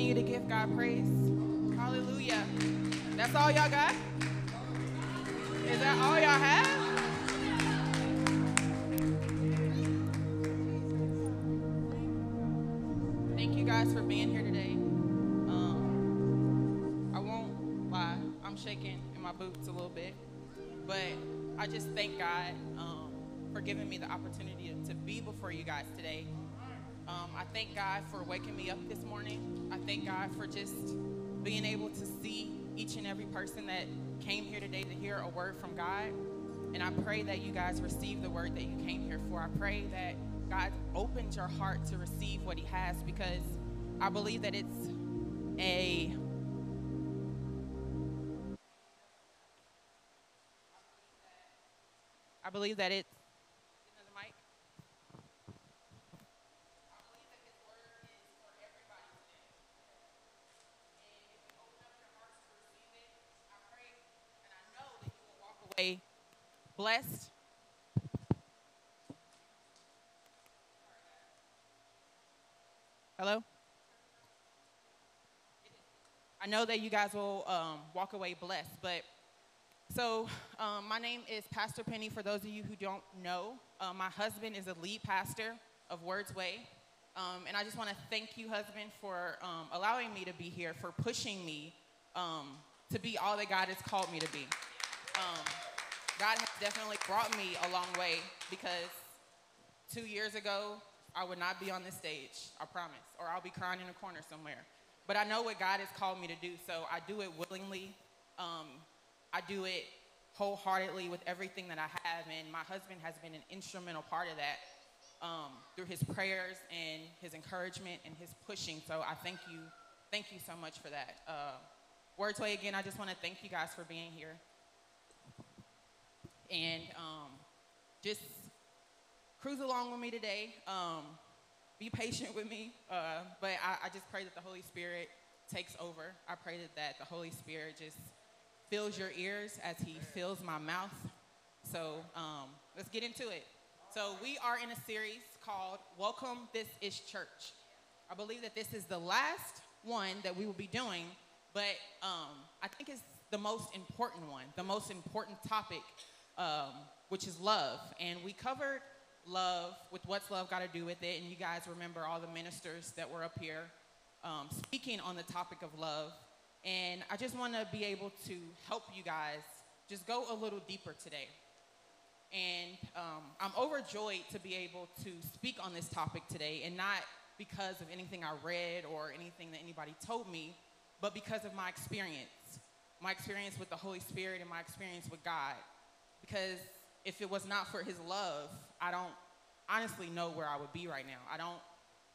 continue to give God praise? Hallelujah. That's all y'all got? Is that all y'all have? Thank you guys for being here today. Um, I won't lie, I'm shaking in my boots a little bit, but I just thank God um, for giving me the opportunity to, to be before you guys today. Um, I thank God for waking me up this morning. I thank God for just being able to see each and every person that came here today to hear a word from God. And I pray that you guys receive the word that you came here for. I pray that God opens your heart to receive what He has because I believe that it's a I believe that it's another mic. I believe that His word is for everybody today. And if you open up your hearts to receive it, I pray and I know that away blessed. Hello? I know that you guys will um, walk away blessed, but so um, my name is Pastor Penny. For those of you who don't know, uh, my husband is a lead pastor of Words Way. Um, and I just want to thank you, husband, for um, allowing me to be here, for pushing me um, to be all that God has called me to be. God has definitely brought me a long way because two years ago, I would not be on this stage, I promise, or I'll be crying in a corner somewhere. But I know what God has called me to do, so I do it willingly. Um, I do it wholeheartedly with everything that I have, and my husband has been an instrumental part of that um, through his prayers and his encouragement and his pushing. So I thank you, thank you so much for that. Uh, Words again, I just want to thank you guys for being here, and um, just cruise along with me today. Um, be patient with me, uh, but I, I just pray that the Holy Spirit takes over. I pray that, that the Holy Spirit just fills your ears as He fills my mouth. So um, let's get into it. So we are in a series called Welcome This Is Church. I believe that this is the last one that we will be doing, but um, I think it's the most important one, the most important topic, um, which is love. And we covered love with what's love got to do with it. And you guys remember all the ministers that were up here um, speaking on the topic of love. And I just want to be able to help you guys just go a little deeper today. And um, I'm overjoyed to be able to speak on this topic today, and not because of anything I read or anything that anybody told me, but because of my experience my experience with the Holy Spirit and my experience with God. Because if it was not for His love, I don't honestly know where I would be right now. I don't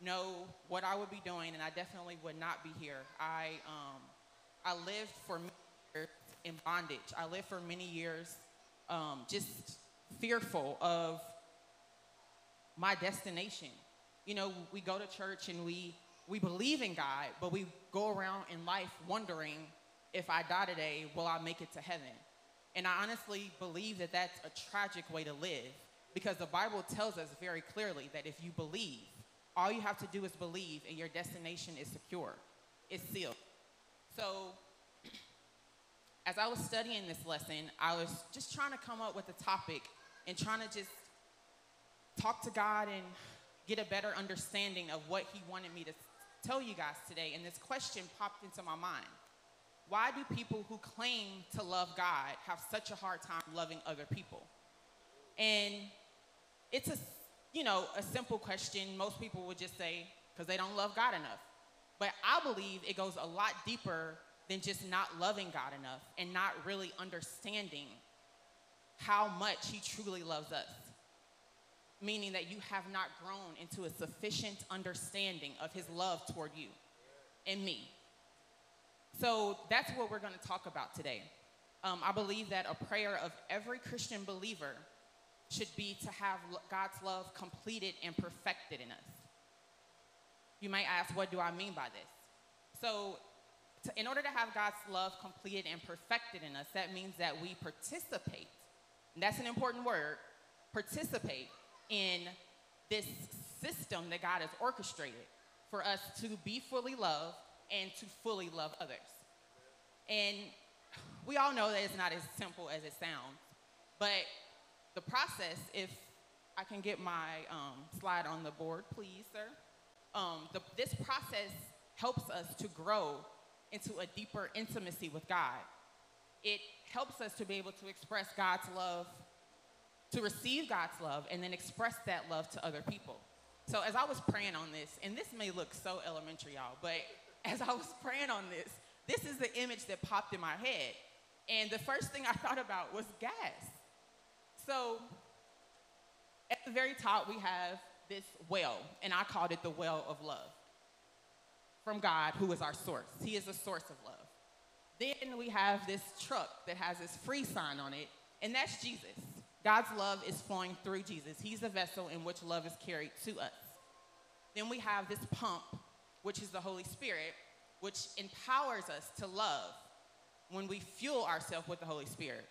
know what I would be doing, and I definitely would not be here. I, um, I lived for many years in bondage. I lived for many years um, just fearful of my destination. You know, we go to church and we, we believe in God, but we go around in life wondering if I die today, will I make it to heaven? And I honestly believe that that's a tragic way to live because the Bible tells us very clearly that if you believe, all you have to do is believe and your destination is secure, it's sealed. So, as I was studying this lesson, I was just trying to come up with a topic and trying to just talk to God and get a better understanding of what He wanted me to tell you guys today. And this question popped into my mind Why do people who claim to love God have such a hard time loving other people? And it's a, you know, a simple question. Most people would just say, because they don't love God enough. But I believe it goes a lot deeper than just not loving God enough and not really understanding how much He truly loves us. Meaning that you have not grown into a sufficient understanding of His love toward you and me. So that's what we're going to talk about today. Um, I believe that a prayer of every Christian believer should be to have God's love completed and perfected in us. You might ask, what do I mean by this? So, to, in order to have God's love completed and perfected in us, that means that we participate. And that's an important word participate in this system that God has orchestrated for us to be fully loved and to fully love others. And we all know that it's not as simple as it sounds, but the process, if I can get my um, slide on the board, please, sir. Um, the, this process helps us to grow into a deeper intimacy with God. It helps us to be able to express God's love, to receive God's love, and then express that love to other people. So as I was praying on this, and this may look so elementary, y'all, but as I was praying on this, this is the image that popped in my head. And the first thing I thought about was gas. So at the very top, we have this well, and I called it the well of love from God, who is our source. He is the source of love. Then we have this truck that has this free sign on it, and that's Jesus. God's love is flowing through Jesus. He's the vessel in which love is carried to us. Then we have this pump, which is the Holy Spirit, which empowers us to love when we fuel ourselves with the Holy Spirit.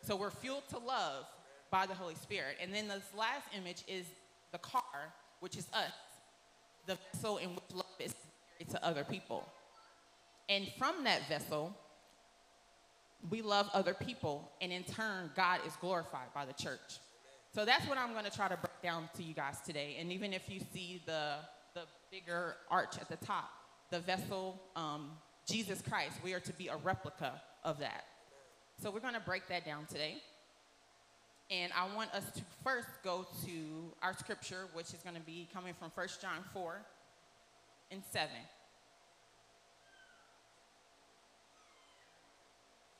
So we're fueled to love by the Holy Spirit. And then this last image is the car, which is us, the vessel in which love is to other people. And from that vessel, we love other people, and in turn, God is glorified by the church. So that's what I'm going to try to break down to you guys today. And even if you see the, the bigger arch at the top, the vessel, um, Jesus Christ, we are to be a replica of that. So we're going to break that down today. And I want us to first go to our scripture, which is going to be coming from 1 John 4 and 7.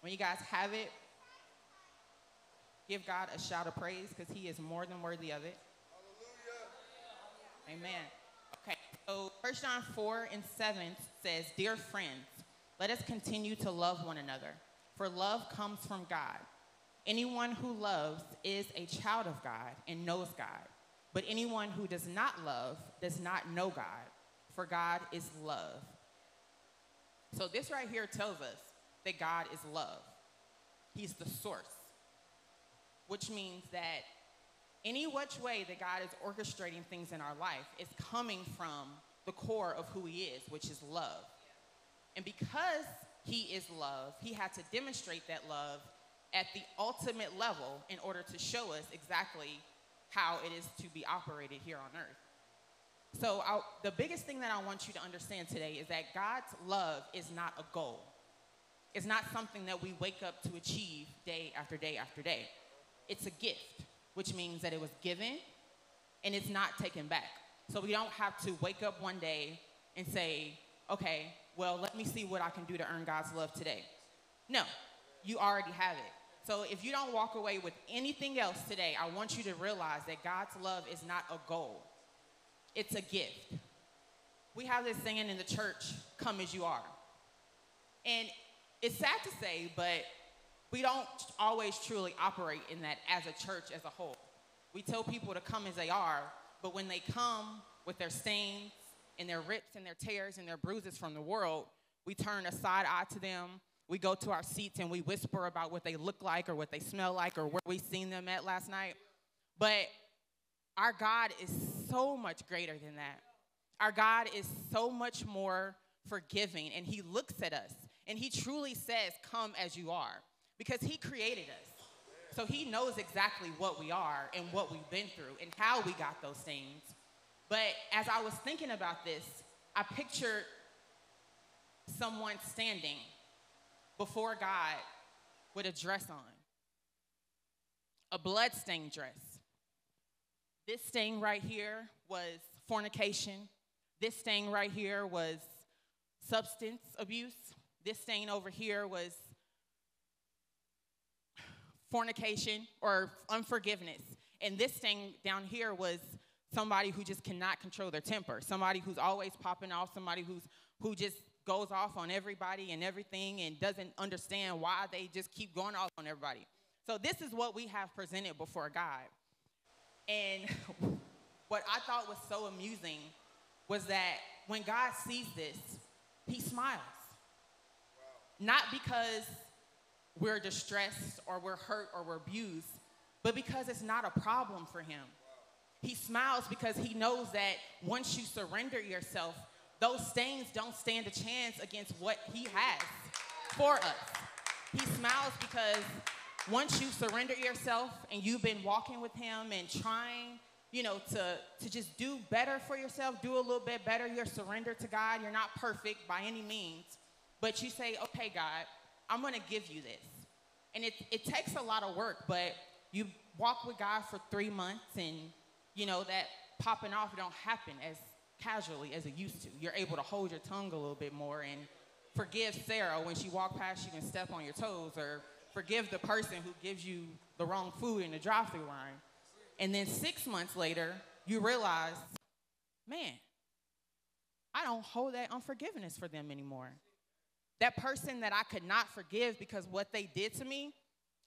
When you guys have it, give God a shout of praise because he is more than worthy of it. Hallelujah. Amen. Okay, so 1 John 4 and 7 says, Dear friends, let us continue to love one another, for love comes from God. Anyone who loves is a child of God and knows God. But anyone who does not love does not know God, for God is love. So, this right here tells us that God is love. He's the source, which means that any which way that God is orchestrating things in our life is coming from the core of who He is, which is love. And because He is love, He had to demonstrate that love at the ultimate level in order to show us exactly how it is to be operated here on earth. So, I, the biggest thing that I want you to understand today is that God's love is not a goal. It's not something that we wake up to achieve day after day after day. It's a gift, which means that it was given and it's not taken back. So we don't have to wake up one day and say, okay, well, let me see what I can do to earn God's love today. No, you already have it. So if you don't walk away with anything else today, I want you to realize that God's love is not a goal, it's a gift. We have this saying in the church, come as you are. And it's sad to say, but we don't always truly operate in that as a church as a whole. We tell people to come as they are, but when they come with their stains and their rips and their tears and their bruises from the world, we turn a side eye to them. We go to our seats and we whisper about what they look like or what they smell like or where we seen them at last night. But our God is so much greater than that. Our God is so much more forgiving, and He looks at us and he truly says, Come as you are, because he created us. So he knows exactly what we are and what we've been through and how we got those things. But as I was thinking about this, I pictured someone standing before God with a dress on, a bloodstained dress. This stain right here was fornication. This stain right here was substance abuse. This stain over here was fornication or unforgiveness. And this thing down here was somebody who just cannot control their temper, somebody who's always popping off, somebody who's who just goes off on everybody and everything and doesn't understand why they just keep going off on everybody. So this is what we have presented before God. And what I thought was so amusing was that when God sees this, he smiles. Not because we're distressed or we're hurt or we're abused, but because it's not a problem for him. He smiles because he knows that once you surrender yourself, those stains don't stand a chance against what He has for us. He smiles because once you surrender yourself and you've been walking with Him and trying, you know, to, to just do better for yourself, do a little bit better, you're surrendered to God. You're not perfect by any means, but you say, okay, God, I'm going to give you this. And it, it takes a lot of work, but you walk with God for three months and, you know, that popping off don't happen as casually as it used to. You're able to hold your tongue a little bit more and forgive Sarah when she walked past you and step on your toes or forgive the person who gives you the wrong food in the drive-through line. And then six months later, you realize, man, I don't hold that unforgiveness for them anymore. That person that I could not forgive because what they did to me,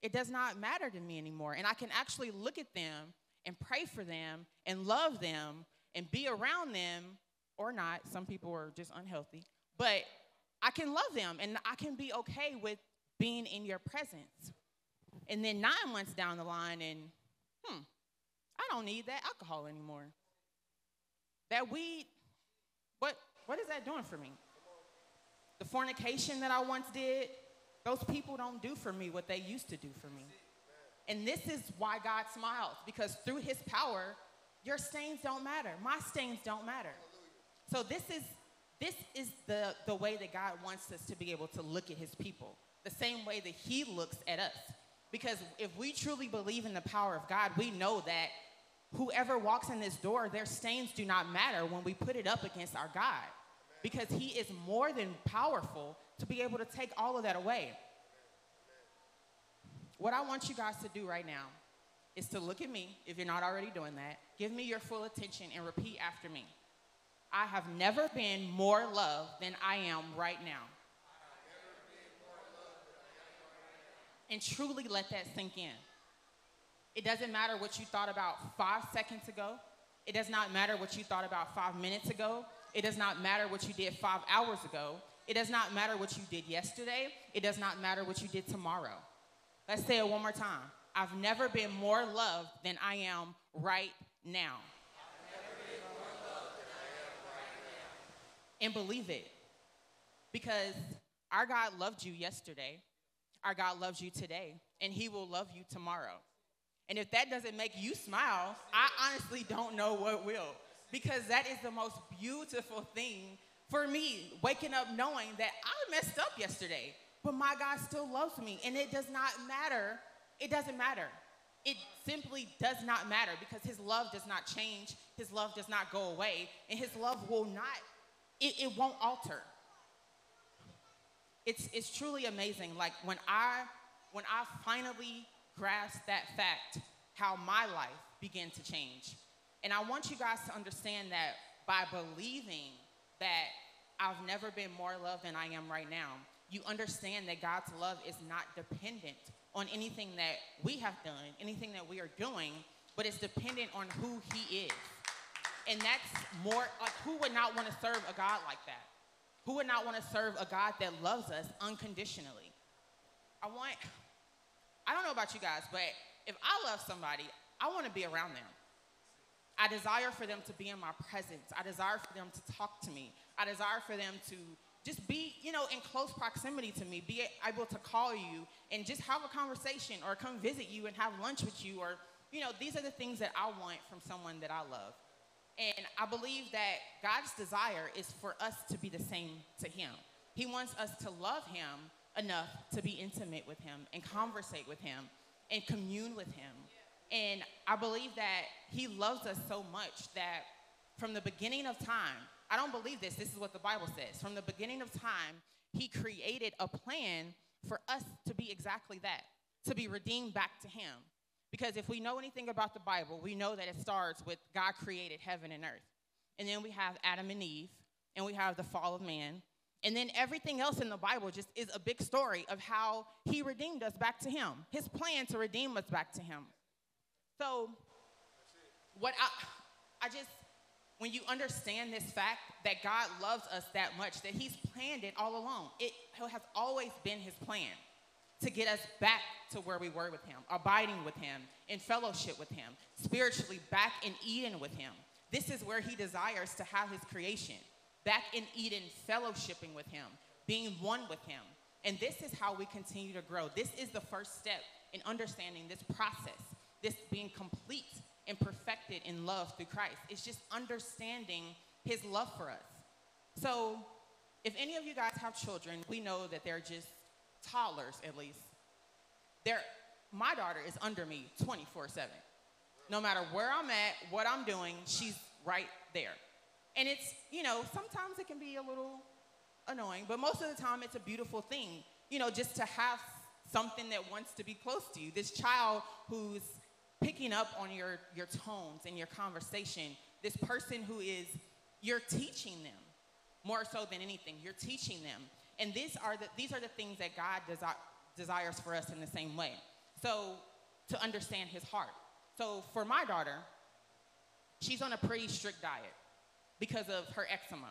it does not matter to me anymore. And I can actually look at them and pray for them and love them and be around them or not. Some people are just unhealthy, but I can love them and I can be okay with being in your presence. And then nine months down the line, and hmm, I don't need that alcohol anymore. That weed, what, what is that doing for me? The fornication that I once did, those people don't do for me what they used to do for me. And this is why God smiles, because through his power, your stains don't matter. My stains don't matter. So this is this is the, the way that God wants us to be able to look at his people, the same way that he looks at us. Because if we truly believe in the power of God, we know that whoever walks in this door, their stains do not matter when we put it up against our God. Because he is more than powerful to be able to take all of that away. What I want you guys to do right now is to look at me, if you're not already doing that, give me your full attention and repeat after me. I have never been more loved than I am right now. And truly let that sink in. It doesn't matter what you thought about five seconds ago. It does not matter what you thought about five minutes ago. It does not matter what you did five hours ago. It does not matter what you did yesterday. It does not matter what you did tomorrow. Let's say it one more time. I've never been more loved than I am right now. And believe it. Because our God loved you yesterday, our God loves you today, and He will love you tomorrow. And if that doesn't make you smile, I honestly don't know what will. Because that is the most beautiful thing for me, waking up knowing that I messed up yesterday, but my God still loves me. And it does not matter. It doesn't matter. It simply does not matter because his love does not change, his love does not go away, and his love will not, it, it won't alter. It's, it's truly amazing. Like when I, when I finally grasped that fact, how my life began to change. And I want you guys to understand that by believing that I've never been more loved than I am right now, you understand that God's love is not dependent on anything that we have done, anything that we are doing, but it's dependent on who He is. And that's more like who would not want to serve a God like that? Who would not want to serve a God that loves us unconditionally? I want, I don't know about you guys, but if I love somebody, I want to be around them. I desire for them to be in my presence. I desire for them to talk to me. I desire for them to just be, you know, in close proximity to me, be able to call you and just have a conversation or come visit you and have lunch with you or, you know, these are the things that I want from someone that I love. And I believe that God's desire is for us to be the same to him. He wants us to love him enough to be intimate with him and conversate with him and commune with him. And I believe that he loves us so much that from the beginning of time, I don't believe this. This is what the Bible says. From the beginning of time, he created a plan for us to be exactly that, to be redeemed back to him. Because if we know anything about the Bible, we know that it starts with God created heaven and earth. And then we have Adam and Eve, and we have the fall of man. And then everything else in the Bible just is a big story of how he redeemed us back to him, his plan to redeem us back to him. So, what I, I just, when you understand this fact that God loves us that much, that He's planned it all along, it has always been His plan to get us back to where we were with Him, abiding with Him, in fellowship with Him, spiritually back in Eden with Him. This is where He desires to have His creation. back in Eden, fellowshipping with Him, being one with Him. And this is how we continue to grow. This is the first step in understanding this process, this being complete and perfected in love through Christ. It's just understanding His love for us. So, if any of you guys have children, we know that they're just toddlers at least. They're, my daughter is under me 24 7. No matter where I'm at, what I'm doing, she's right there. And it's, you know, sometimes it can be a little annoying, but most of the time it's a beautiful thing, you know, just to have something that wants to be close to you. This child who's picking up on your, your tones and your conversation, this person who is, you're teaching them more so than anything. You're teaching them. And these are the, these are the things that God desi- desires for us in the same way. So, to understand his heart. So, for my daughter, she's on a pretty strict diet because of her eczema.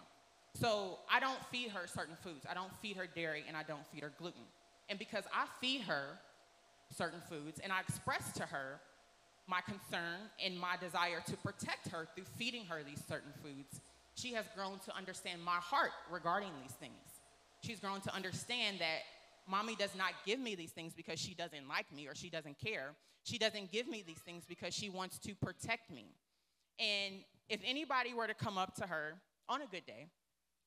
So, I don't feed her certain foods. I don't feed her dairy and I don't feed her gluten. And because I feed her certain foods and I express to her my concern and my desire to protect her through feeding her these certain foods, she has grown to understand my heart regarding these things. She's grown to understand that mommy does not give me these things because she doesn't like me or she doesn't care. She doesn't give me these things because she wants to protect me. And if anybody were to come up to her on a good day,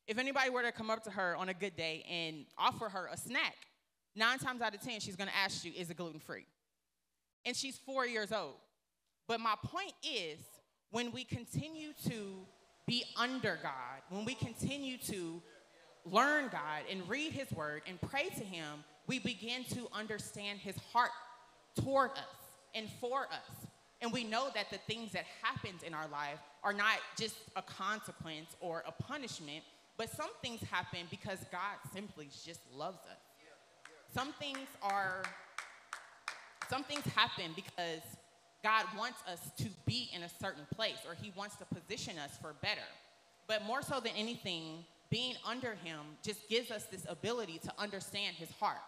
if anybody were to come up to her on a good day and offer her a snack, nine times out of 10, she's gonna ask you, is it gluten free? And she's four years old. But my point is, when we continue to be under God, when we continue to learn God and read His Word and pray to Him, we begin to understand His heart toward us and for us. And we know that the things that happened in our life are not just a consequence or a punishment, but some things happen because God simply just loves us. Some things are, some things happen because God wants us to be in a certain place or He wants to position us for better. But more so than anything, being under Him just gives us this ability to understand His heart.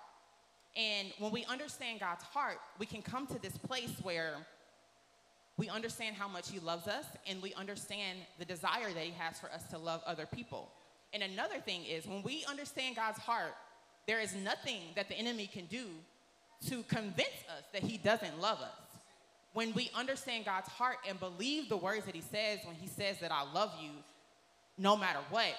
And when we understand God's heart, we can come to this place where we understand how much He loves us and we understand the desire that He has for us to love other people. And another thing is, when we understand God's heart, there is nothing that the enemy can do to convince us that He doesn't love us when we understand God's heart and believe the words that He says when He says that I love you, no matter what,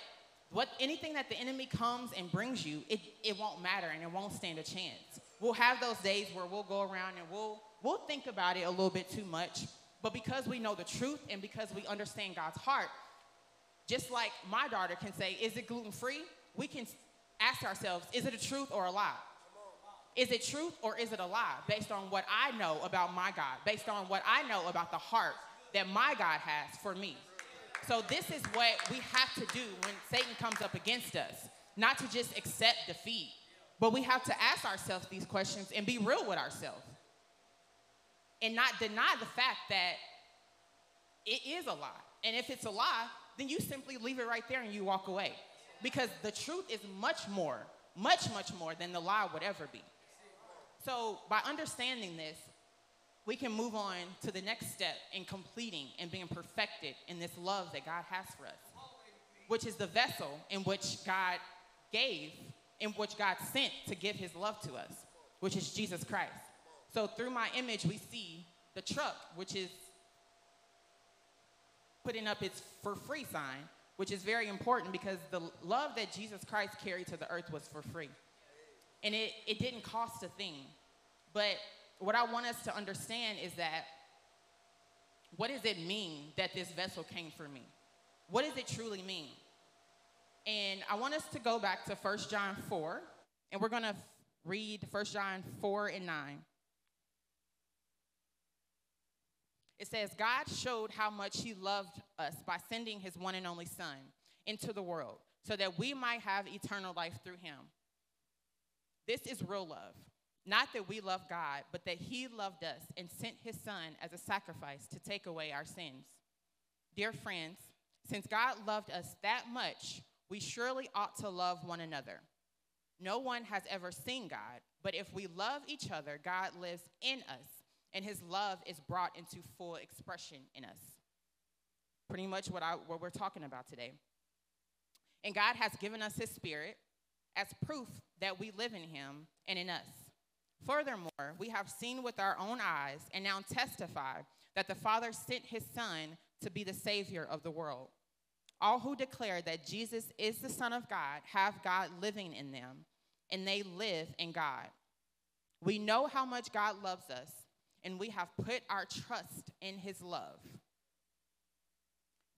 what anything that the enemy comes and brings you, it, it won't matter and it won't stand a chance. We'll have those days where we'll go around and we'll we'll think about it a little bit too much, but because we know the truth and because we understand God's heart, just like my daughter can say, "Is it gluten free?" We can ask ourselves, "Is it a truth or a lie?" Is it truth or is it a lie based on what I know about my God, based on what I know about the heart that my God has for me? So, this is what we have to do when Satan comes up against us not to just accept defeat, but we have to ask ourselves these questions and be real with ourselves and not deny the fact that it is a lie. And if it's a lie, then you simply leave it right there and you walk away. Because the truth is much more, much, much more than the lie would ever be. So, by understanding this, we can move on to the next step in completing and being perfected in this love that God has for us, which is the vessel in which God gave, in which God sent to give his love to us, which is Jesus Christ. So, through my image, we see the truck, which is putting up its for free sign, which is very important because the love that Jesus Christ carried to the earth was for free. And it, it didn't cost a thing. But what I want us to understand is that what does it mean that this vessel came for me? What does it truly mean? And I want us to go back to 1 John 4, and we're going to read 1 John 4 and 9. It says, God showed how much He loved us by sending His one and only Son into the world so that we might have eternal life through Him. This is real love. Not that we love God, but that He loved us and sent His Son as a sacrifice to take away our sins. Dear friends, since God loved us that much, we surely ought to love one another. No one has ever seen God, but if we love each other, God lives in us, and His love is brought into full expression in us. Pretty much what, I, what we're talking about today. And God has given us his spirit as proof that we live in him and in us. Furthermore, we have seen with our own eyes and now testify that the Father sent his Son to be the Savior of the world. All who declare that Jesus is the Son of God have God living in them, and they live in God. We know how much God loves us, and we have put our trust in his love.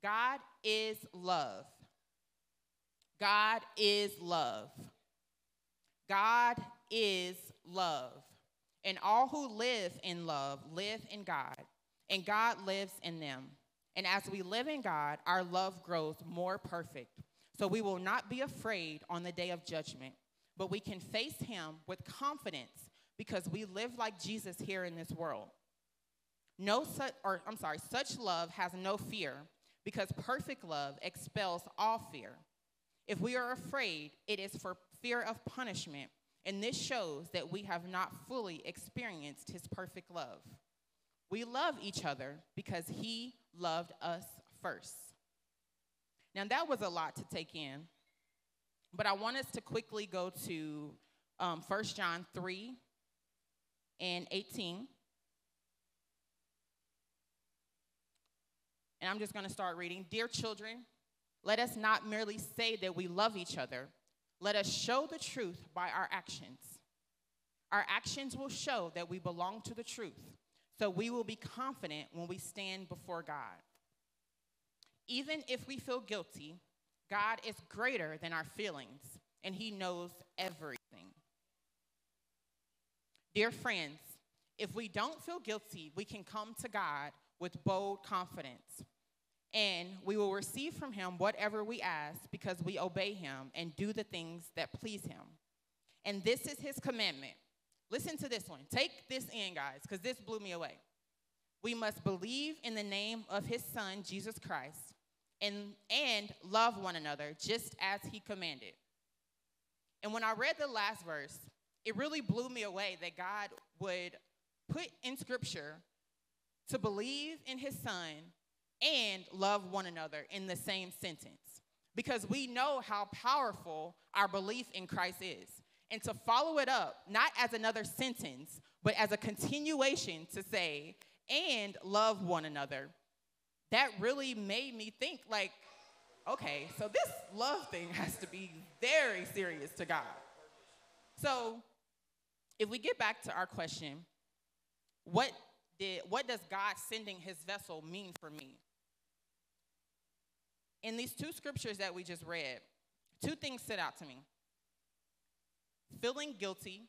God is love. God is love. God is love. And all who live in love live in God, and God lives in them. And as we live in God, our love grows more perfect. So we will not be afraid on the day of judgment, but we can face him with confidence because we live like Jesus here in this world. No such or I'm sorry, such love has no fear because perfect love expels all fear. If we are afraid, it is for fear of punishment, and this shows that we have not fully experienced his perfect love. We love each other because he loved us first. Now, that was a lot to take in, but I want us to quickly go to um, 1 John 3 and 18. And I'm just going to start reading. Dear children, let us not merely say that we love each other, let us show the truth by our actions. Our actions will show that we belong to the truth, so we will be confident when we stand before God. Even if we feel guilty, God is greater than our feelings, and He knows everything. Dear friends, if we don't feel guilty, we can come to God with bold confidence and we will receive from him whatever we ask because we obey him and do the things that please him. And this is his commandment. Listen to this one. Take this in, guys, because this blew me away. We must believe in the name of his son, Jesus Christ, and, and love one another just as he commanded. And when I read the last verse, it really blew me away that God would put in scripture to believe in his son and love one another in the same sentence because we know how powerful our belief in Christ is. And to follow it up, not as another sentence, but as a continuation to say, and love one another, that really made me think like, okay, so this love thing has to be very serious to God. So if we get back to our question, what did what does God sending his vessel mean for me? In these two scriptures that we just read, two things stood out to me. Feeling guilty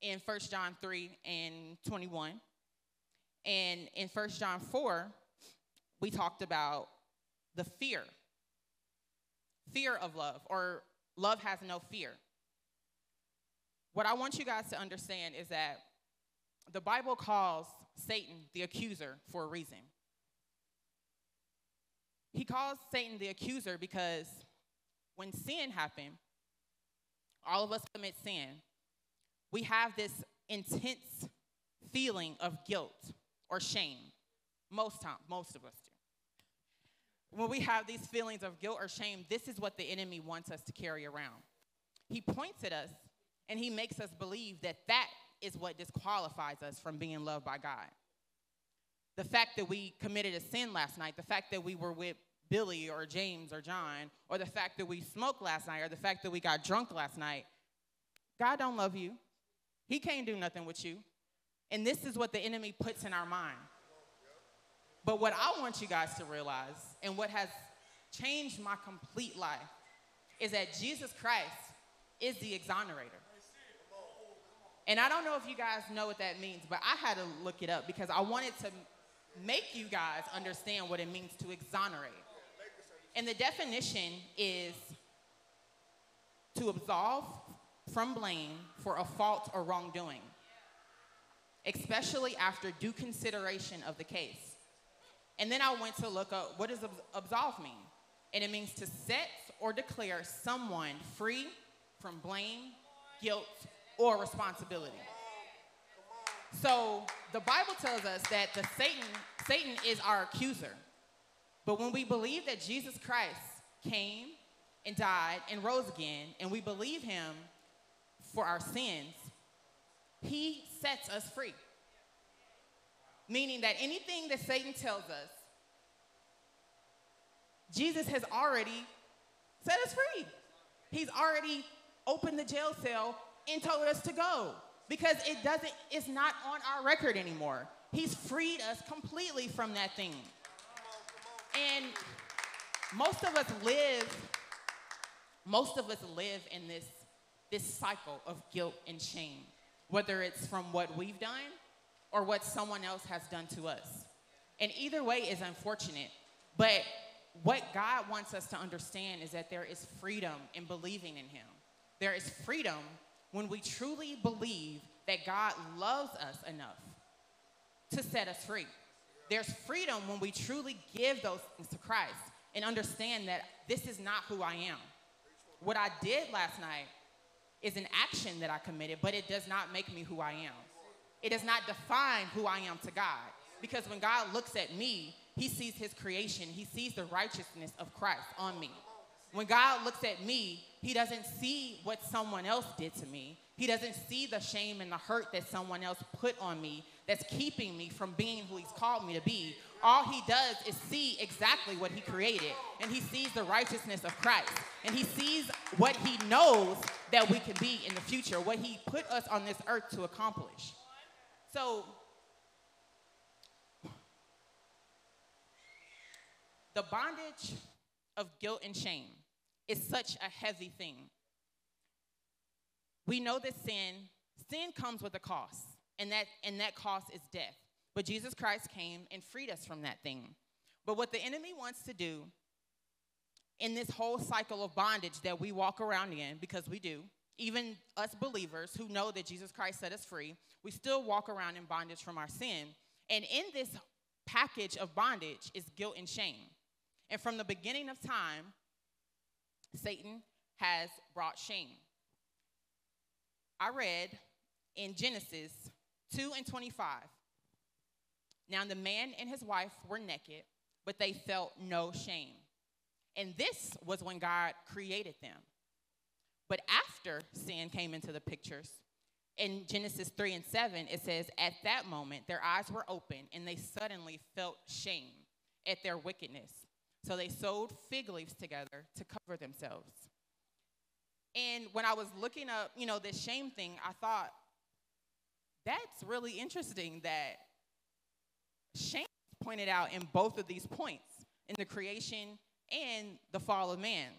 in 1 John 3 and 21. And in 1 John 4, we talked about the fear. Fear of love, or love has no fear. What I want you guys to understand is that the Bible calls Satan the accuser for a reason. He calls Satan the accuser because when sin happened, all of us commit sin. We have this intense feeling of guilt or shame. Most time, most of us do. When we have these feelings of guilt or shame, this is what the enemy wants us to carry around. He points at us and he makes us believe that that is what disqualifies us from being loved by God the fact that we committed a sin last night, the fact that we were with Billy or James or John, or the fact that we smoked last night, or the fact that we got drunk last night, God don't love you. He can't do nothing with you. And this is what the enemy puts in our mind. But what I want you guys to realize, and what has changed my complete life, is that Jesus Christ is the exonerator. And I don't know if you guys know what that means, but I had to look it up because I wanted to make you guys understand what it means to exonerate. And the definition is to absolve from blame for a fault or wrongdoing, especially after due consideration of the case. And then I went to look up what does absolve mean? And it means to set or declare someone free from blame, guilt, or responsibility. So the Bible tells us that the Satan, Satan is our accuser. But when we believe that Jesus Christ came and died and rose again, and we believe him for our sins, he sets us free. Meaning that anything that Satan tells us, Jesus has already set us free. He's already opened the jail cell and told us to go because it doesn't, it's not on our record anymore. He's freed us completely from that thing. And most of us live, most of us live in this, this cycle of guilt and shame, whether it's from what we've done or what someone else has done to us. And either way is unfortunate. But what God wants us to understand is that there is freedom in believing in Him. There is freedom when we truly believe that God loves us enough to set us free. There's freedom when we truly give those things to Christ and understand that this is not who I am. What I did last night is an action that I committed, but it does not make me who I am. It does not define who I am to God. Because when God looks at me, he sees his creation, he sees the righteousness of Christ on me. When God looks at me, he doesn't see what someone else did to me. He doesn't see the shame and the hurt that someone else put on me that's keeping me from being who he's called me to be. All he does is see exactly what he created, and he sees the righteousness of Christ, and he sees what he knows that we can be in the future, what he put us on this earth to accomplish. So, the bondage of guilt and shame is such a heavy thing. We know that sin, sin comes with a cost, and that, and that cost is death. But Jesus Christ came and freed us from that thing. But what the enemy wants to do in this whole cycle of bondage that we walk around in, because we do, even us believers who know that Jesus Christ set us free, we still walk around in bondage from our sin. And in this package of bondage is guilt and shame. And from the beginning of time, Satan has brought shame. I read in Genesis 2 and 25. Now the man and his wife were naked, but they felt no shame. And this was when God created them. But after sin came into the pictures, in Genesis 3 and 7, it says, At that moment, their eyes were open, and they suddenly felt shame at their wickedness. So they sewed fig leaves together to cover themselves. And when I was looking up, you know, this shame thing, I thought, that's really interesting that shame pointed out in both of these points in the creation and the fall of man.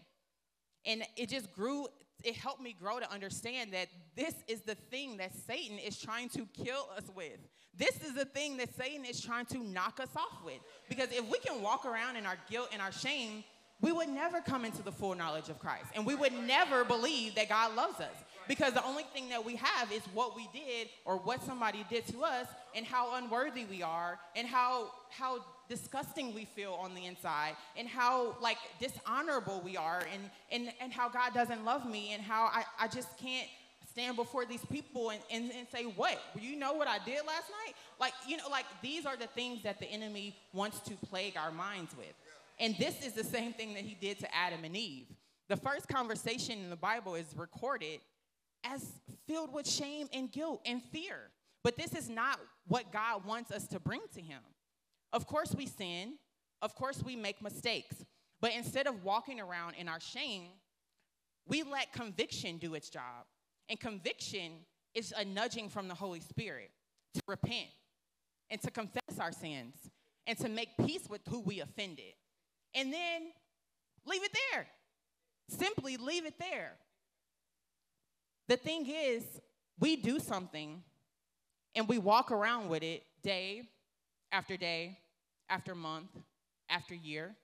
And it just grew, it helped me grow to understand that this is the thing that Satan is trying to kill us with. This is the thing that Satan is trying to knock us off with. Because if we can walk around in our guilt and our shame, we would never come into the full knowledge of Christ. And we would never believe that God loves us. Because the only thing that we have is what we did or what somebody did to us and how unworthy we are and how how disgusting we feel on the inside and how like dishonorable we are and and, and how God doesn't love me and how I, I just can't stand before these people and, and, and say, what? You know what I did last night? Like, you know, like these are the things that the enemy wants to plague our minds with. And this is the same thing that he did to Adam and Eve. The first conversation in the Bible is recorded as filled with shame and guilt and fear. But this is not what God wants us to bring to him. Of course, we sin. Of course, we make mistakes. But instead of walking around in our shame, we let conviction do its job. And conviction is a nudging from the Holy Spirit to repent and to confess our sins and to make peace with who we offended and then leave it there. Simply leave it there. The thing is, we do something and we walk around with it day after day, after month, after year.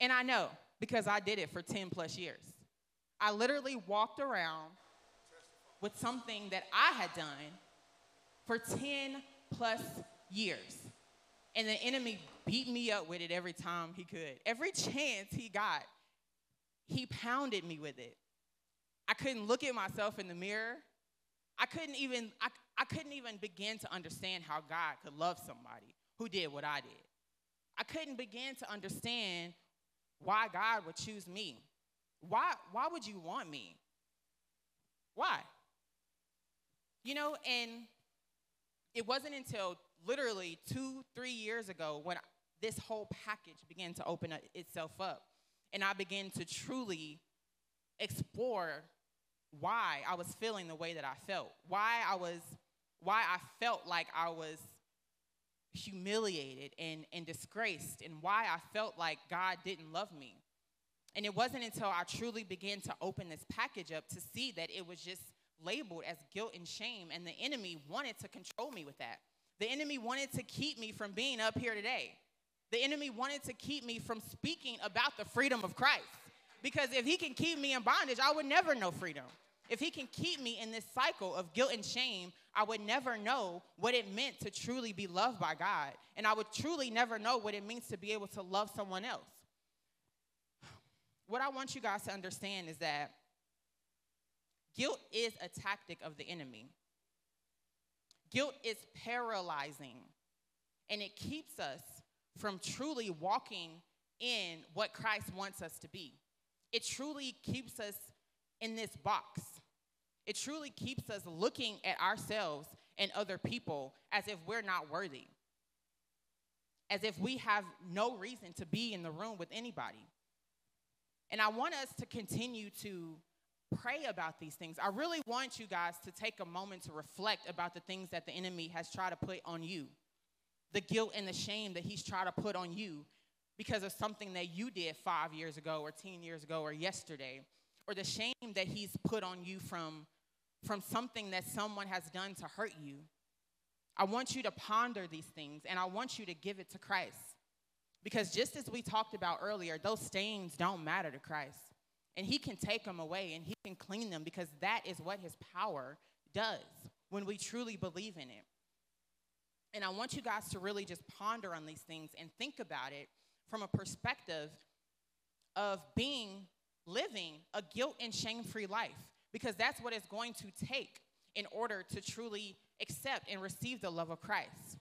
And I know because I did it for 10 plus years. I literally walked around with something that I had done for 10 plus years. And the enemy beat me up with it every time he could. Every chance he got, he pounded me with it. I couldn't look at myself in the mirror. I couldn't even I, I couldn't even begin to understand how God could love somebody who did what I did. I couldn't begin to understand why God would choose me. Why, why would you want me? Why? You know, and it wasn't until literally two, three years ago when this whole package began to open itself up. And I began to truly explore why I was feeling the way that I felt, why I was, why I felt like I was humiliated and, and disgraced, and why I felt like God didn't love me. And it wasn't until I truly began to open this package up to see that it was just labeled as guilt and shame, and the enemy wanted to control me with that. The enemy wanted to keep me from being up here today. The enemy wanted to keep me from speaking about the freedom of Christ. Because if he can keep me in bondage, I would never know freedom. If he can keep me in this cycle of guilt and shame, I would never know what it meant to truly be loved by God. And I would truly never know what it means to be able to love someone else. What I want you guys to understand is that guilt is a tactic of the enemy. Guilt is paralyzing, and it keeps us from truly walking in what Christ wants us to be. It truly keeps us in this box. It truly keeps us looking at ourselves and other people as if we're not worthy, as if we have no reason to be in the room with anybody. And I want us to continue to pray about these things. I really want you guys to take a moment to reflect about the things that the enemy has tried to put on you, the guilt and the shame that he's tried to put on you because of something that you did five years ago or 10 years ago or yesterday, or the shame that he's put on you from, from something that someone has done to hurt you. I want you to ponder these things and I want you to give it to Christ. Because just as we talked about earlier, those stains don't matter to Christ. And he can take them away and he can clean them because that is what his power does when we truly believe in it. And I want you guys to really just ponder on these things and think about it from a perspective of being, living a guilt and shame free life, because that's what it's going to take in order to truly accept and receive the love of Christ.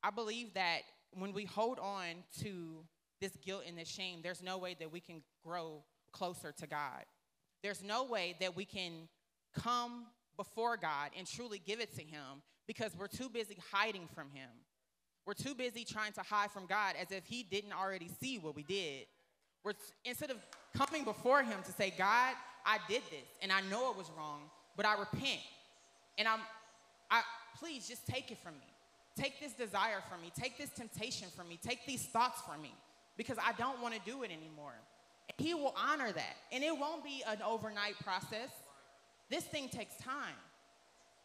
I believe that when we hold on to this guilt and this shame, there's no way that we can grow closer to God. There's no way that we can come before God and truly give it to Him because we're too busy hiding from Him. We're too busy trying to hide from God as if He didn't already see what we did. We're, instead of coming before Him to say, God, I did this and I know it was wrong, but I repent. And I'm, I, please just take it from me. Take this desire from me. Take this temptation from me. Take these thoughts from me because I don't want to do it anymore. He will honor that. And it won't be an overnight process. This thing takes time.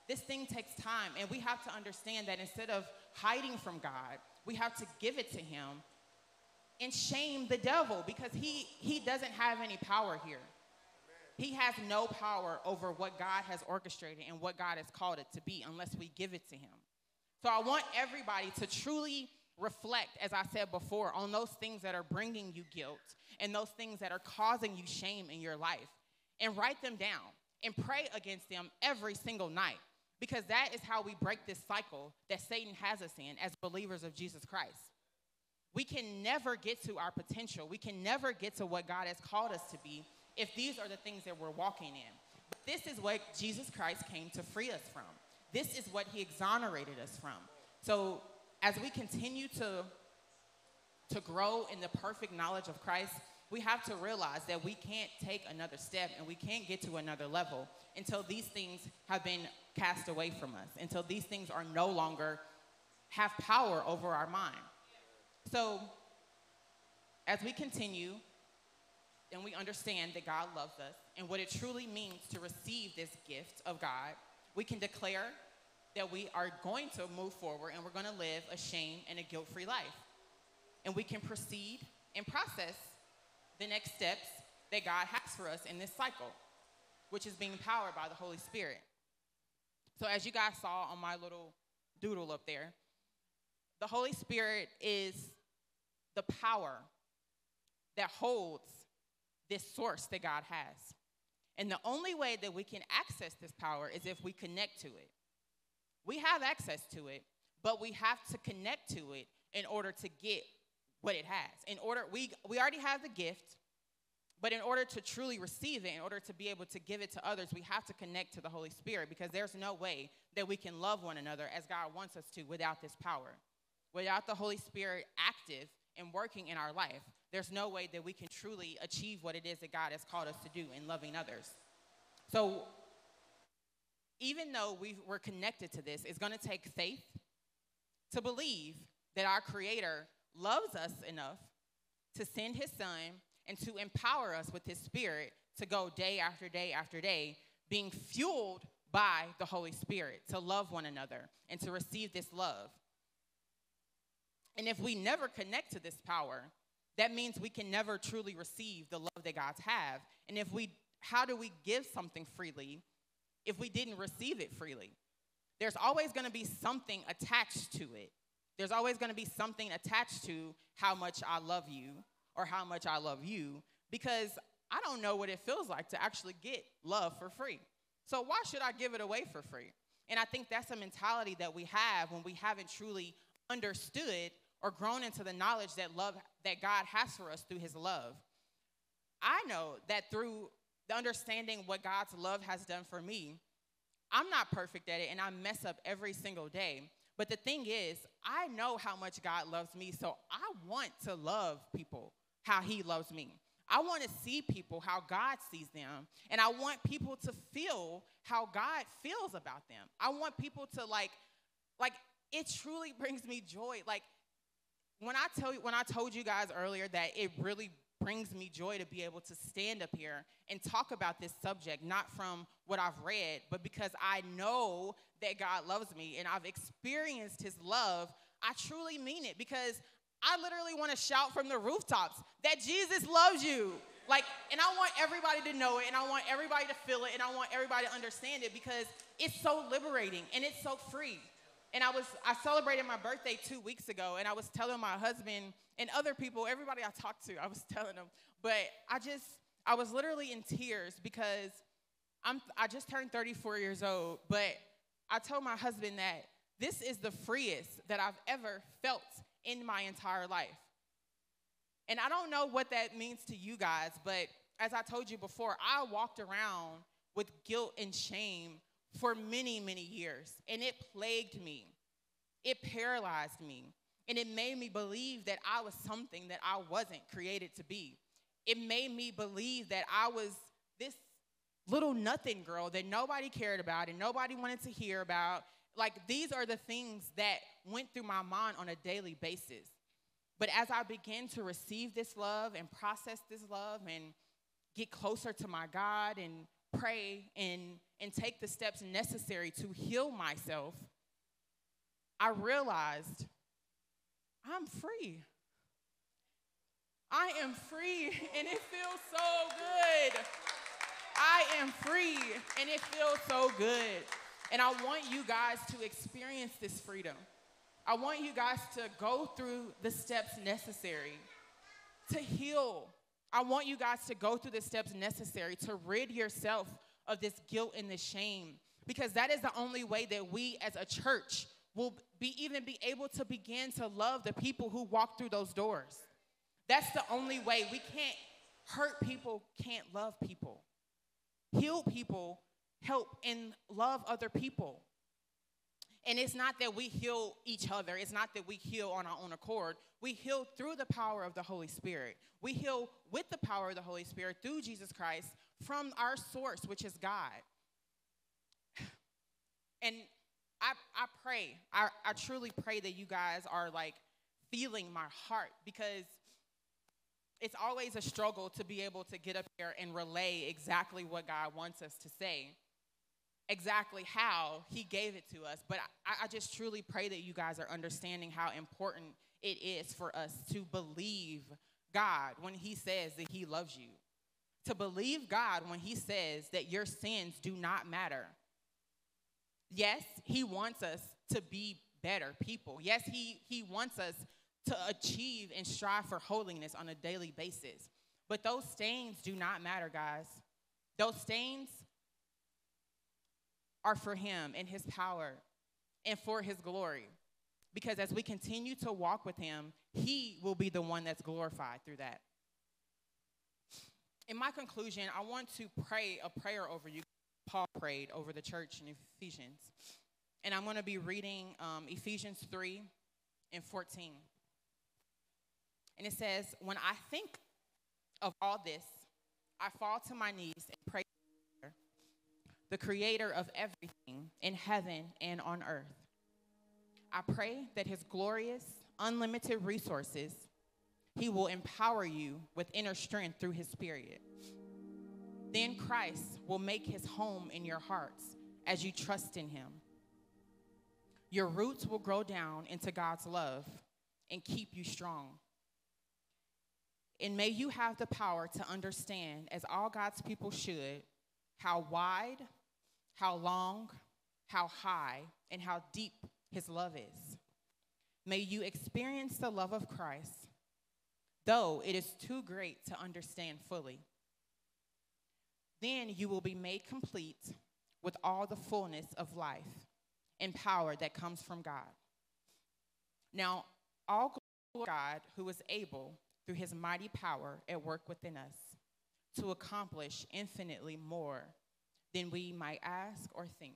This thing takes time. And we have to understand that instead of hiding from God, we have to give it to him and shame the devil because he, he doesn't have any power here. He has no power over what God has orchestrated and what God has called it to be unless we give it to him. So I want everybody to truly reflect, as I said before, on those things that are bringing you guilt and those things that are causing you shame in your life and write them down and pray against them every single night because that is how we break this cycle that Satan has us in as believers of Jesus Christ. We can never get to our potential. We can never get to what God has called us to be if these are the things that we're walking in. But this is what Jesus Christ came to free us from. This is what he exonerated us from. So as we continue to, to grow in the perfect knowledge of Christ, we have to realize that we can't take another step and we can't get to another level until these things have been cast away from us, until these things are no longer have power over our mind. So as we continue and we understand that God loves us and what it truly means to receive this gift of God, we can declare that we are going to move forward and we're going to live a shame and a guilt free life. And we can proceed and process the next steps that God has for us in this cycle, which is being powered by the Holy Spirit. So, as you guys saw on my little doodle up there, the Holy Spirit is the power that holds this source that God has. And the only way that we can access this power is if we connect to it. We have access to it, but we have to connect to it in order to get what it has. In order, we, we already have the gift, but in order to truly receive it, in order to be able to give it to others, we have to connect to the Holy Spirit because there's no way that we can love one another as God wants us to without this power. Without the Holy Spirit active and working in our life, there's no way that we can truly achieve what it is that God has called us to do in loving others. So, even though we are connected to this, it's going to take faith to believe that our Creator loves us enough to send His Son and to empower us with His Spirit to go day after day after day, being fueled by the Holy Spirit to love one another and to receive this love. And if we never connect to this power, that means we can never truly receive the love that God's have. And if we how do we give something freely if we didn't receive it freely? There's always going to be something attached to it. There's always going to be something attached to how much I love you or how much I love you because I don't know what it feels like to actually get love for free. So why should I give it away for free? And I think that's a mentality that we have when we haven't truly understood or grown into the knowledge that love that God has for us through his love. I know that through the understanding what God's love has done for me, I'm not perfect at it and I mess up every single day. But the thing is, I know how much God loves me, so I want to love people how he loves me. I want to see people how God sees them, and I want people to feel how God feels about them. I want people to like like it truly brings me joy. Like when I tell you when I told you guys earlier that it really brings me joy to be able to stand up here and talk about this subject, not from what I've read, but because I know that God loves me and I've experienced his love. I truly mean it because I literally want to shout from the rooftops that Jesus loves you. Like, and I want everybody to know it, and I want everybody to feel it, and I want everybody to understand it because it's so liberating and it's so free. And I was I celebrated my birthday two weeks ago, and I was telling my husband and other people, everybody I talked to, I was telling them. But I just I was literally in tears because I'm I just turned 34 years old, but I told my husband that this is the freest that I've ever felt in my entire life. And I don't know what that means to you guys, but as I told you before, I walked around with guilt and shame for many, many years, and it plagued me. It paralyzed me, and it made me believe that I was something that I wasn't created to be. It made me believe that I was this little nothing girl that nobody cared about and nobody wanted to hear about. Like, these are the things that went through my mind on a daily basis. But as I began to receive this love and process this love and get closer to my God and pray and, and take the steps necessary to heal myself, I realized I'm free. I am free and it feels so good. I am free and it feels so good. And I want you guys to experience this freedom. I want you guys to go through the steps necessary to heal. I want you guys to go through the steps necessary to rid yourself of this guilt and this shame because that is the only way that we as a church will be even be able to begin to love the people who walk through those doors. That's the only way. We can't hurt people, can't love people. Heal people, help and love other people. And it's not that we heal each other, it's not that we heal on our own accord. We heal through the power of the Holy Spirit. We heal with the power of the Holy Spirit through Jesus Christ from our source, which is God. And I, I pray, I, I truly pray that you guys are like feeling my heart because it's always a struggle to be able to get up here and relay exactly what God wants us to say exactly how he gave it to us. But I, I, just truly pray that you guys are understanding how important it is for us to believe God when he says that he loves you. To believe God when he says that your sins do not matter. Yes, he wants us to be better people. Yes, he, he wants us to achieve and strive for holiness on a daily basis. But those stains do not matter, guys. Those stains are for him and his power and for his glory. Because as we continue to walk with him, He will be the one that's glorified through that. In my conclusion, I want to pray a prayer over you. Paul prayed over the church in Ephesians. And I'm going to be reading um, Ephesians 3 and 14. And it says, When I think of all this, I fall to my knees and pray the creator of everything in heaven and on earth. I pray that his glorious, unlimited resources, he will empower you with inner strength through his spirit. Then Christ will make his home in your hearts as you trust in him. Your roots will grow down into God's love and keep you strong. And may you have the power to understand, as all God's people should, how wide, how long, how high, and how deep his love is. May you experience the love of Christ, though it is too great to understand fully. Then you will be made complete with all the fullness of life and power that comes from God. Now, all glory God who is able, through his mighty power at work within us, to accomplish infinitely more than we might ask or think.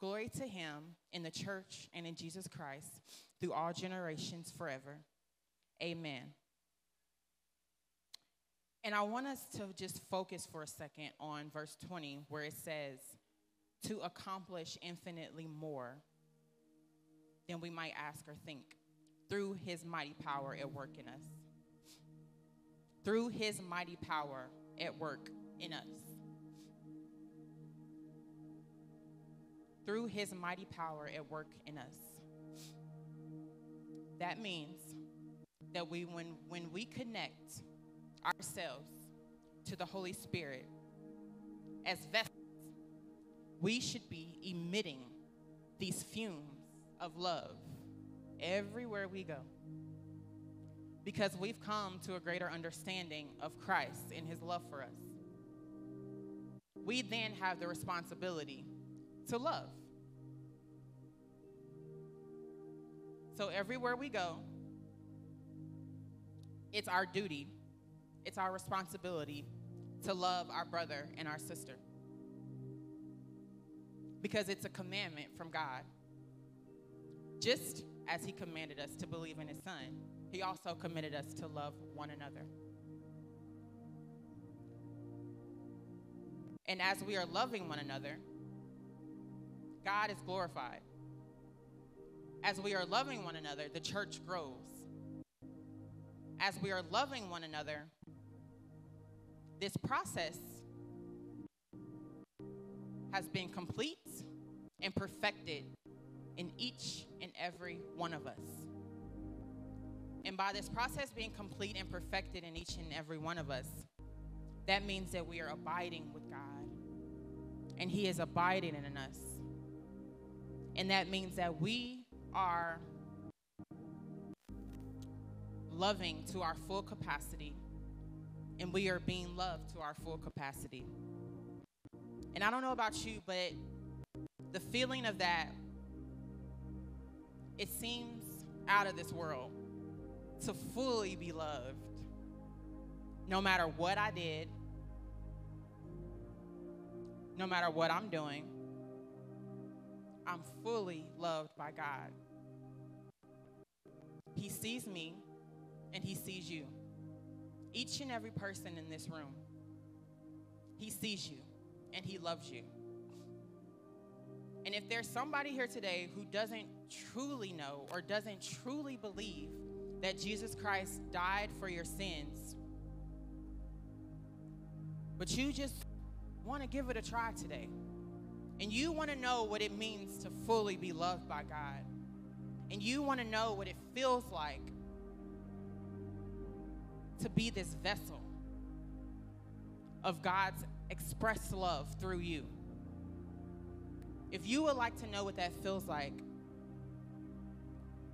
Glory to him in the church and in Jesus Christ through all generations forever. Amen. And I want us to just focus for a second on verse 20, where it says, to accomplish infinitely more than we might ask or think through his mighty power at work in us. Through his mighty power at work in us. Through his mighty power at work in us. That means that we when when we connect ourselves to the Holy Spirit as vessels, we should be emitting these fumes of love everywhere we go. Because we've come to a greater understanding of Christ and his love for us. We then have the responsibility to love. So everywhere we go, it's our duty, it's our responsibility to love our brother and our sister. Because it's a commandment from God. Just as He commanded us to believe in His Son, He also commanded us to love one another. And as we are loving one another, God is glorified. As we are loving one another, the church grows. As we are loving one another, this process has been complete and perfected in each and every one of us. And by this process being complete and perfected in each and every one of us, that means that we are abiding with God and He is abiding in us. And that means that we are loving to our full capacity and we are being loved to our full capacity. And I don't know about you, but the feeling of that, it seems out of this world to fully be loved. No matter what I did, no matter what I'm doing, I'm fully loved by God. He sees me and He sees you. Each and every person in this room, He sees you and He loves you. And if there's somebody here today who doesn't truly know or doesn't truly believe that Jesus Christ died for your sins, but you just want to give it a try today and you want to know what it means to fully be loved by God, and you want to know what it feels like to be this vessel of God's expressed love through you. If you would like to know what that feels like,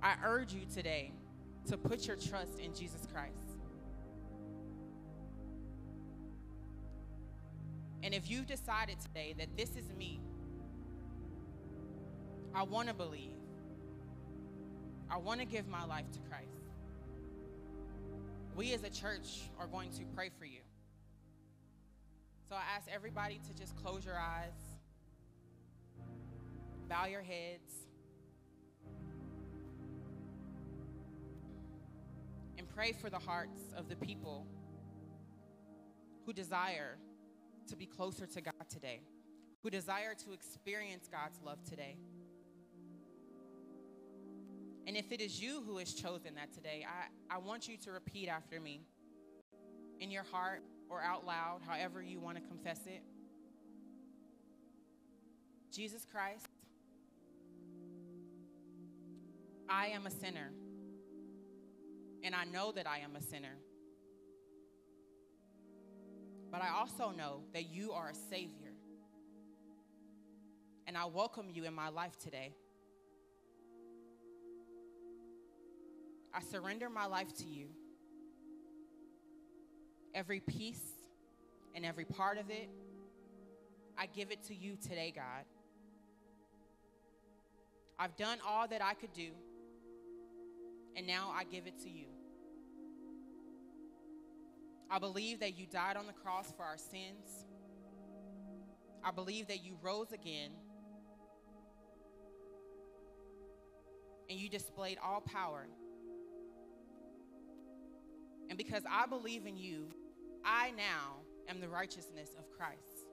I urge you today to put your trust in Jesus Christ. And if you've decided today that this is me, I want to believe. I want to give my life to Christ. we as a church are going to pray for you. So I ask everybody to just close your eyes, bow your heads, and pray for the hearts of the people who desire to be closer to God today, who desire to experience God's love today. And if it is you who has chosen that today, I, I want you to repeat after me in your heart or out loud, however you want to confess it. Jesus Christ, I am a sinner, and I know that I am a sinner. But I also know that you are a Savior, and I welcome you in my life today. I surrender my life to you. Every piece and every part of it, I give it to you today, God. I've done all that I could do, and now I give it to you. I believe that you died on the cross for our sins. I believe that you rose again. And you displayed all power and because I believe in you, I now am the righteousness of Christ.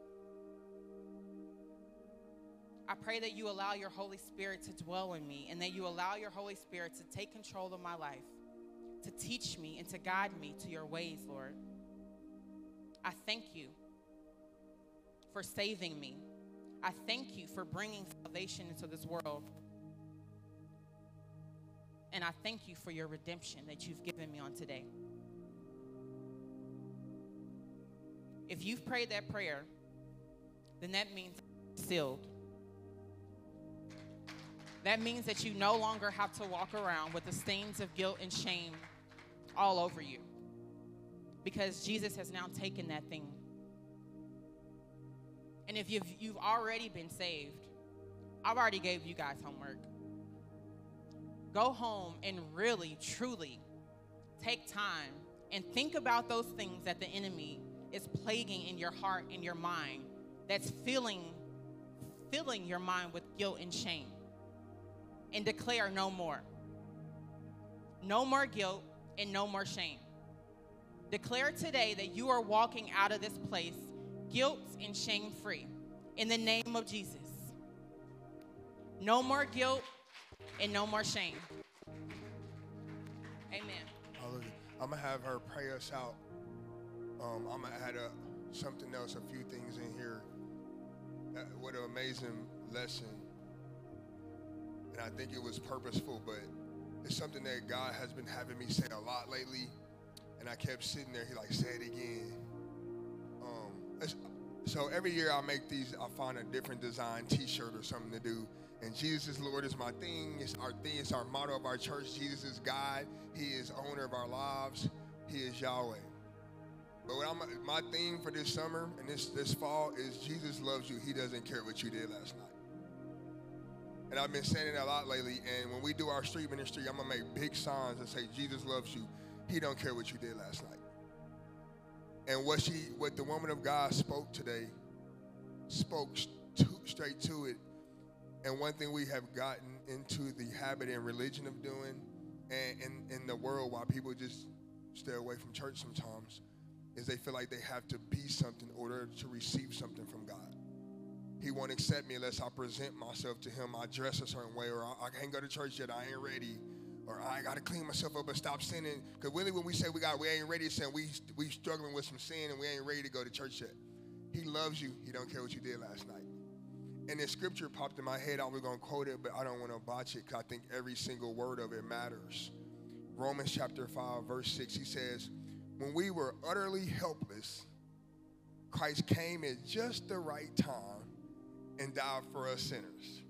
I pray that you allow your Holy Spirit to dwell in me and that you allow your Holy Spirit to take control of my life, to teach me and to guide me to your ways, Lord. I thank you for saving me. I thank you for bringing salvation into this world. And I thank you for your redemption that you've given me on today. If you've prayed that prayer, then that means sealed. That means that you no longer have to walk around with the stains of guilt and shame all over you. Because Jesus has now taken that thing. And if you've, you've already been saved, I've already gave you guys homework. Go home and really, truly take time and think about those things that the enemy is plaguing in your heart and your mind that's filling filling your mind with guilt and shame. And declare no more. No more guilt and no more shame. Declare today that you are walking out of this place guilt and shame free. In the name of jesus. No more guilt and no more shame. Amen. I'm gonna have her pray us out um, I'm gonna add a, something else, a few things in here. Uh, what an amazing lesson. And I think it was purposeful, but it's something that God has been having me say a lot lately. And I kept sitting there, he like, say it again. Um, so every year I make these, I find a different design t-shirt or something to do. And Jesus is Lord is my thing. It's our thing. It's our motto of our church. Jesus is God. He is owner of our lives. He is Yahweh. But what I'm, my theme for this summer and this, this fall is Jesus loves you. He doesn't care what you did last night. And I've been saying it a lot lately. And when we do our street ministry, I'm gonna make big signs that say Jesus loves you. He don't care what you did last night. And what she, what the woman of God spoke today, spoke to, straight to it. And one thing we have gotten into the habit and religion of doing, and in, in the world, why people just stay away from church sometimes is they feel like they have to be something in order to receive something from God. He won't accept me unless I present myself to him. I dress a certain way, or I, I can't go to church yet. I ain't ready, or I got to clean myself up and stop sinning. Because really, when we say we got, we ain't ready, saying we we struggling with some sin and we ain't ready to go to church yet. He loves you. He don't care what you did last night. And the scripture popped in my head. I was gonna quote it, but I don't want to botch it because I think every single word of it matters. Romans chapter five, verse six. He says when we were utterly helpless, Christ came at just the right time and died for us sinners.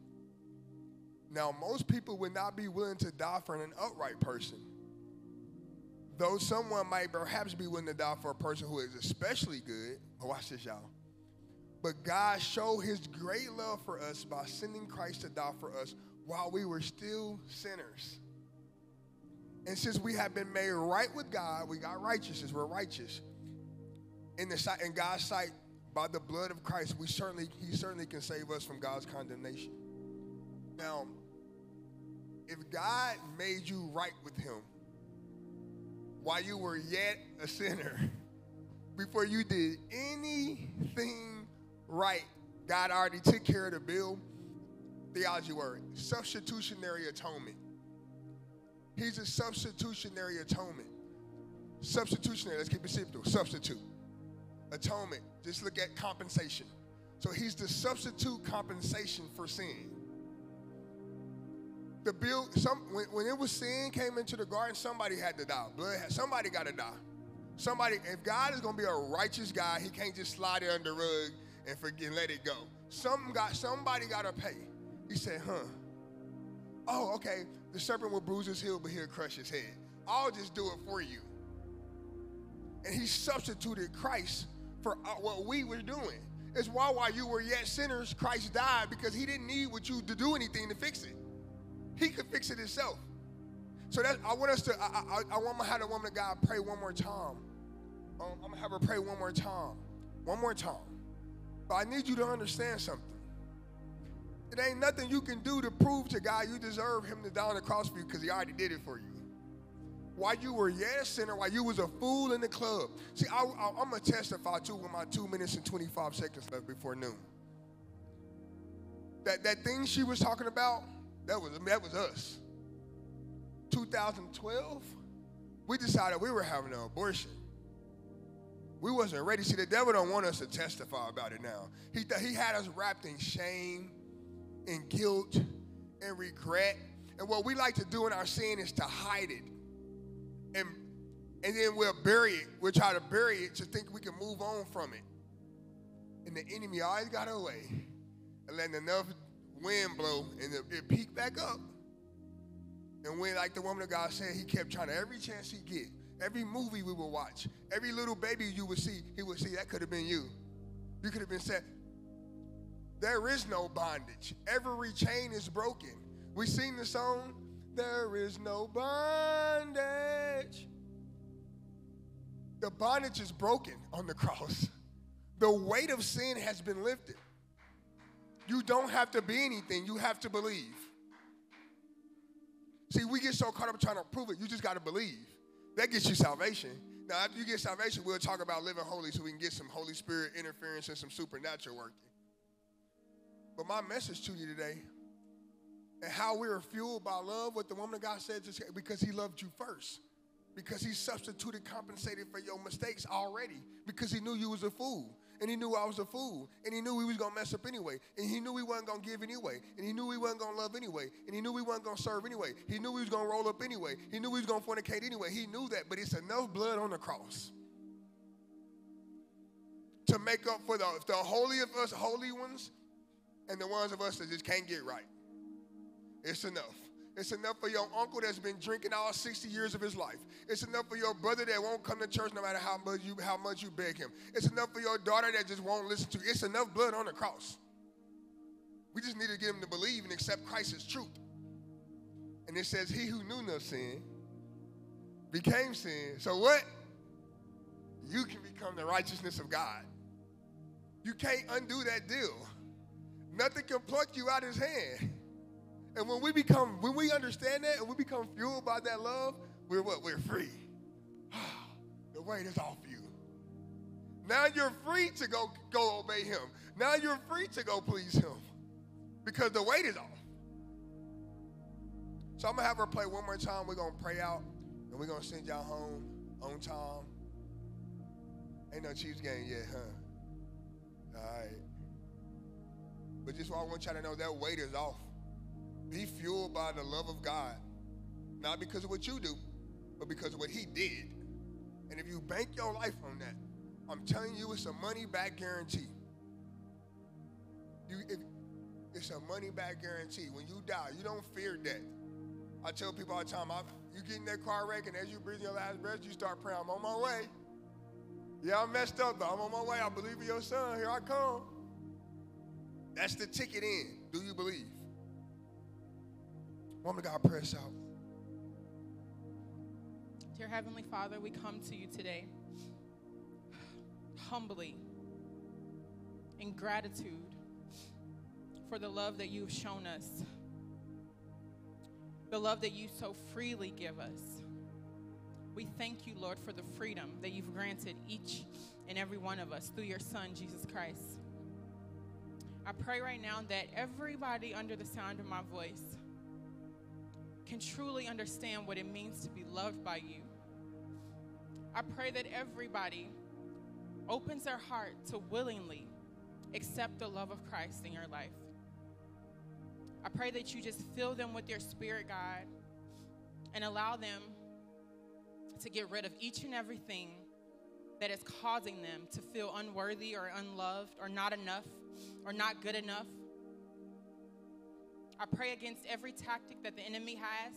Now, most people would not be willing to die for an upright person. Though someone might perhaps be willing to die for a person who is especially good. But watch this, y'all. But God showed his great love for us by sending Christ to die for us while we were still sinners. And since we have been made right with God, we got righteousness, we're righteous. In the sight in God's sight, by the blood of Christ, we certainly He certainly can save us from God's condemnation. Now, if God made you right with Him while you were yet a sinner, before you did anything right, God already took care of the bill. Theology word substitutionary atonement. He's a substitutionary atonement. Substitutionary, let's keep it simple. Substitute. Atonement, just look at compensation. So he's the substitute compensation for sin. The bill, some when, when it was sin came into the garden, somebody had to die. Blood, somebody got to die. Somebody, if God is gonna be a righteous guy, he can't just slide it under the rug and forget and let it go. Something got somebody gotta pay. He said, huh. Oh, okay. The serpent will bruise his heel, but he'll crush his head. I'll just do it for you. And he substituted Christ for uh, what we were doing. It's why while you were yet sinners, Christ died because he didn't need what you to do anything to fix it. He could fix it himself. So that I want us to. I, I, I want to have the woman of God pray one more time. Um, I'm gonna have her pray one more time. One more time. But I need you to understand something. It ain't nothing you can do to prove to God you deserve Him to die on the cross for you because He already did it for you. While you were yet a sinner, while you was a fool in the club. See, I, I, I'm gonna testify too with my two minutes and 25 seconds left before noon. That that thing she was talking about, that was that was us. 2012, we decided we were having an abortion. We wasn't ready. See, the devil don't want us to testify about it now. He, th- he had us wrapped in shame, and guilt, and regret. And what we like to do in our sin is to hide it. And, and then we'll bury it. We'll try to bury it to think we can move on from it. And the enemy always got away and letting enough wind blow and it, it peak back up. And when, like the woman of God said, he kept trying to every chance he get, every movie we would watch, every little baby you would see, he would see that could have been you. You could have been set. There is no bondage. Every chain is broken. We sing the song, There is no bondage. The bondage is broken on the cross. The weight of sin has been lifted. You don't have to be anything, you have to believe. See, we get so caught up trying to prove it. You just got to believe. That gets you salvation. Now, after you get salvation, we'll talk about living holy so we can get some Holy Spirit interference and some supernatural working. But my message to you today, and how we are fueled by love, what the woman of God said, because He loved you first, because He substituted, compensated for your mistakes already, because He knew you was a fool. And he knew I was a fool, and he knew he was gonna mess up anyway, and he knew he wasn't gonna give anyway, and he knew he wasn't gonna love anyway, and he knew he wasn't gonna serve anyway. He knew he was gonna roll up anyway. He knew he was gonna fornicate anyway. He knew that, but it's enough blood on the cross to make up for the, the holy of us, holy ones, and the ones of us that just can't get right. It's enough. It's enough for your uncle that's been drinking all 60 years of his life. It's enough for your brother that won't come to church no matter how much you how much you beg him. It's enough for your daughter that just won't listen to you. It's enough blood on the cross. We just need to get him to believe and accept Christ as truth. And it says, He who knew no sin became sin. So what? You can become the righteousness of God. You can't undo that deal. Nothing can pluck you out of his hand. And when we become, when we understand that and we become fueled by that love, we're what? We're free. the weight is off you. Now you're free to go, go obey him. Now you're free to go please him. Because the weight is off. So I'm gonna have her play one more time. We're gonna pray out and we're gonna send y'all home on time. Ain't no Chiefs game yet, huh? All right. But just what I want y'all to know that weight is off. Be fueled by the love of God, not because of what you do, but because of what He did. And if you bank your life on that, I'm telling you, it's a money back guarantee. You, if, it's a money back guarantee. When you die, you don't fear death. I tell people all the time, I, you get in that car wreck, and as you breathe your last breath, you start praying, I'm on my way. Yeah, I messed up, but I'm on my way. I believe in your son. Here I come. That's the ticket in. Do you believe? Woman of God, press out. Dear Heavenly Father, we come to you today humbly in gratitude for the love that you've shown us, the love that you so freely give us. We thank you, Lord, for the freedom that you've granted each and every one of us through your Son, Jesus Christ. I pray right now that everybody under the sound of my voice can truly understand what it means to be loved by you. I pray that everybody opens their heart to willingly accept the love of Christ in your life. I pray that you just fill them with your spirit, God, and allow them to get rid of each and everything that is causing them to feel unworthy or unloved or not enough or not good enough. I pray against every tactic that the enemy has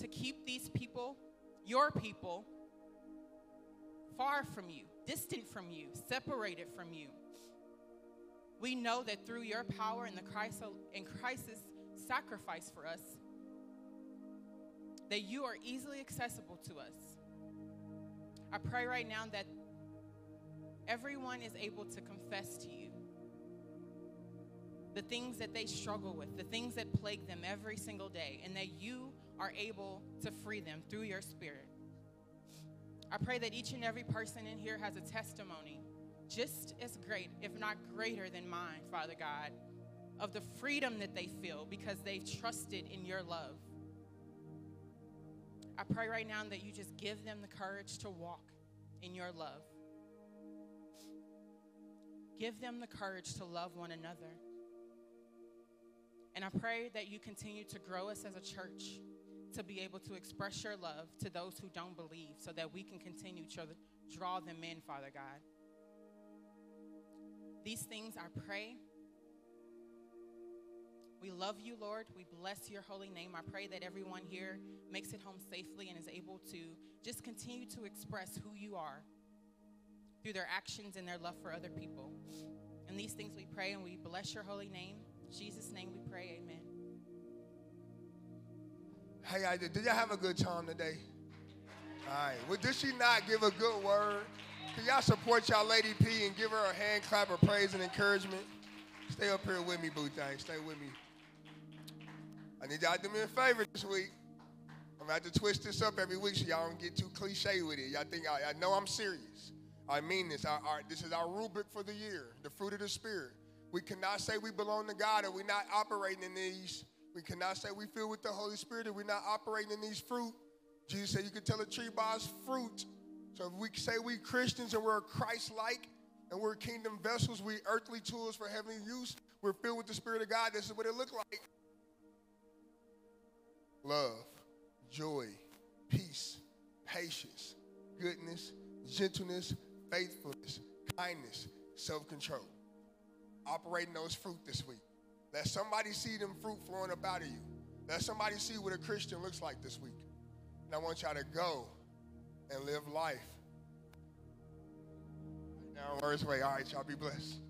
to keep these people, your people, far from you, distant from you, separated from you. We know that through your power and the Christ and Christ's sacrifice for us, that you are easily accessible to us. I pray right now that everyone is able to confess to you the things that they struggle with, the things that plague them every single day, and that you are able to free them through your spirit. I pray that each and every person in here has a testimony just as great, if not greater than mine, Father God, of the freedom that they feel because they've trusted in your love. I pray right now that you just give them the courage to walk in your love. Give them the courage to love one another. And I pray that you continue to grow us as a church to be able to express your love to those who don't believe so that we can continue to draw them in, Father God. These things I pray. We love you, Lord. We bless your holy name. I pray that everyone here makes it home safely and is able to just continue to express who you are through their actions and their love for other people. And these things we pray and we bless your holy name. In Jesus' name we pray, amen. Hey, I did. Did y'all have a good time today? All right. Well, did she not give a good word? Can y'all support y'all Lady P and give her a hand clap of praise and encouragement? Stay up here with me, boo thing. Stay with me. I need y'all to do me a favor this week. I'm gonna have to twist this up every week so y'all don't get too cliche with it. Y'all think I, I know I'm serious. I mean this. Our, our, this is our rubric for the year, the fruit of the Spirit. We cannot say we belong to God and we're not operating in these. We cannot say we feel with the Holy Spirit and we're not operating in these fruit. Jesus said you can tell a tree by its fruit. So if we say we Christians and we're Christ-like and we're kingdom vessels, we earthly tools for heavenly use, we're filled with the Spirit of God, this is what it look like. Love, joy, peace, patience, goodness, gentleness, faithfulness, kindness, self-control operating those fruit this week. Let somebody see them fruit flowing up out of you. Let somebody see what a Christian looks like this week. And I want y'all to go and live life. Now, words way. All right, y'all be blessed.